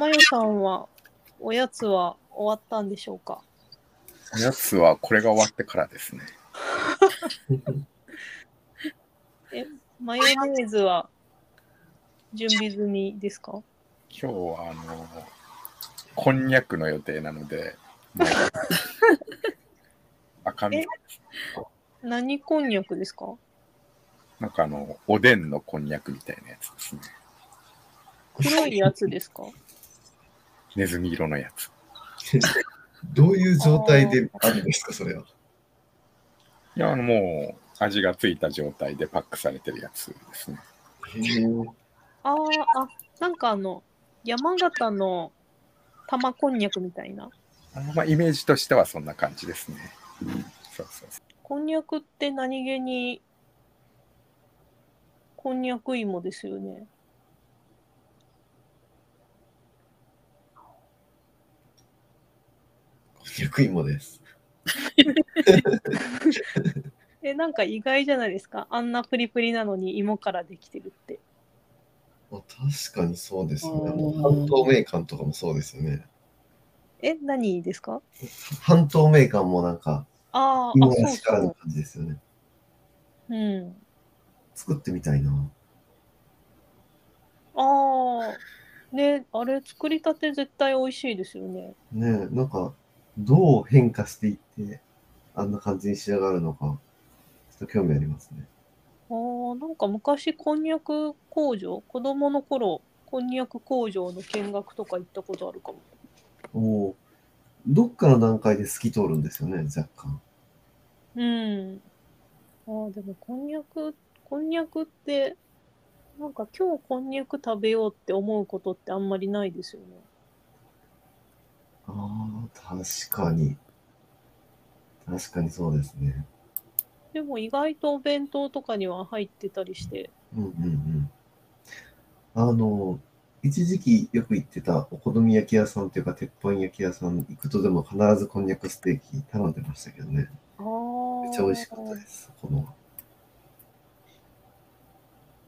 まよさんは、おやつは終わったんでしょうか？おやつはこれが終わってからですね。え、マヨネーズは準備済みですか？今日はあの、こんにゃくの予定なので、もう赤身え、何こんにゃくですか？なんかあの、おでんのこんにゃくみたいなやつですね。黒いやつですか？ネズミ色のやつ。どういう状態であるんですか、それは？いや、あの、もう味がついた状態でパックされてるやつですね。へーあーあ、なんかあの、山形の玉こんにゃくみたいな？あのまあ、イメージとしてはそんな感じですね。そうそうそう。こんにゃくって何気に、こんにゃく芋ですよね。こんにゃく芋です。え、なんか意外じゃないですか？あんなプリプリなのに芋からできてるって。まあ、確かにそうですね。ああーの半透明感とかもそうですよね。え、何ですか？半透明感もなんか、あーあ、芋そうらしからぬそ感じですよね。う。うん。作ってみたいな。ああ、ね、あれ作りたて絶対美味しいですよね。ねえ、なんか、どう変化していって、あんな感じに仕上がるのか、ちょっと興味ありますね。ああ、なんか昔こんにゃく工場、子供の頃、こんにゃく工場の見学とか行ったことあるかも。おお。どっかの段階で透き通るんですよね、若干。うん。ああ、でもこんにゃく、こんにゃくって、なんか今日こんにゃく食べようって思うことってあんまりないですよね。ああ、確かに。確かにそうですね。でも意外とお弁当とかには入ってたりして。うんうんうん。あの、一時期よく行ってたお好み焼き屋さんっていうか、鉄板焼き屋さん行くとでも必ずこんにゃくステーキ頼んでましたけどね。ああ。めっちゃ美味しかったです。この。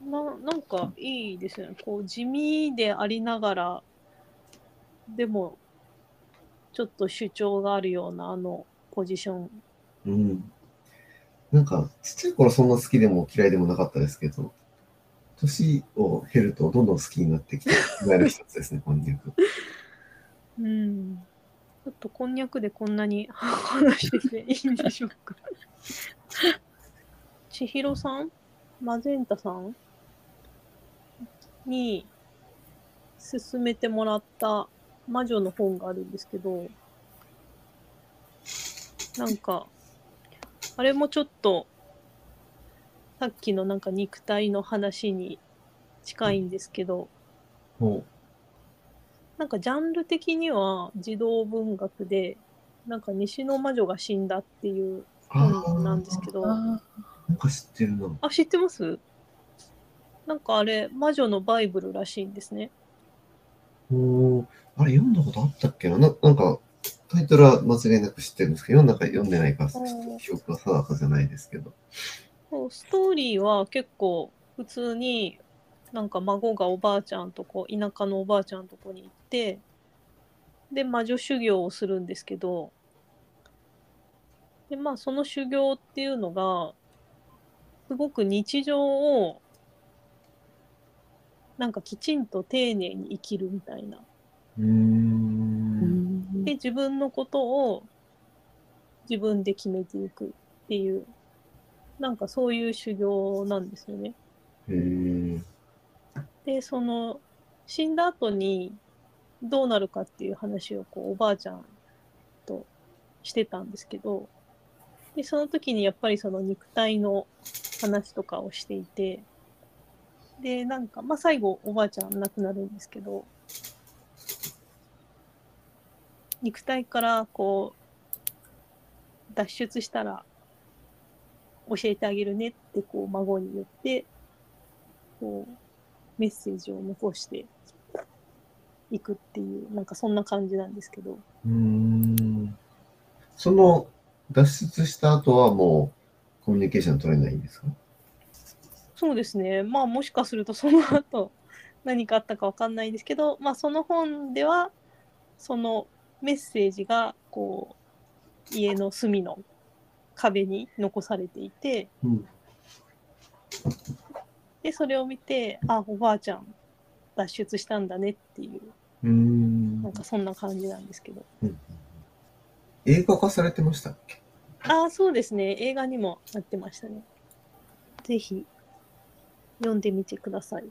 ななんかいいですよね。こう地味でありながら、でも、ちょっと主張があるようなあのポジション。うん。なんか、ちっちゃい頃そんな好きでも嫌いでもなかったですけど、年を経るとどんどん好きになってきて、なる一つですね、こんにゃく。うん。ちょっとこんにゃくでこんなに 話してていいんでしょうか。千尋さん？マゼンタさん？に勧めてもらった魔女の本があるんですけど、なんか、あれもちょっと、さっきのなんか肉体の話に近いんですけど、もなんかジャンル的には児童文学で、なんか西の魔女が死んだっていう本なんですけど、ああなんか知ってるな。知ってます？なんかあれ、魔女のバイブルらしいんですね。おあれ読んだことあったっけな？ななんか、タイトルは間違いなく知ってるんですけど、読んだか読んでないか、ちょっと記憶は定かじゃないですけど。ストーリーは結構普通になんか孫がおばあちゃんとこ田舎のおばあちゃんとこに行ってで魔女修行をするんですけどでまあその修行っていうのがすごく日常をなんかきちんと丁寧に生きるみたいな。うんん。で自分のことを自分で決めていくっていうなんかそういう修行なんですよね。でその死んだ後にどうなるかっていう話をこうおばあちゃんとしてたんですけどでその時にやっぱりその肉体の話とかをしていてでなんかまあ最後おばあちゃん亡くなるんですけど肉体からこう脱出したら教えてあげるねってこう孫に言ってこうメッセージを残していくっていうなんかそんな感じなんですけどうん。その、脱出した後はもうコミュニケーション取れないんですか？そうですね。まあもしかするとその後 何かあったかわかんないですけど、まあ、その本ではそのメッセージがこう家の隅の壁に残されていてうん。でそれを見てあおばあちゃん脱出したんだねっていううーん。なんかそんな感じなんですけど。うん映画化されてましたっけ？ああそうですね。映画にもなってましたね。ぜひ読んでみてください。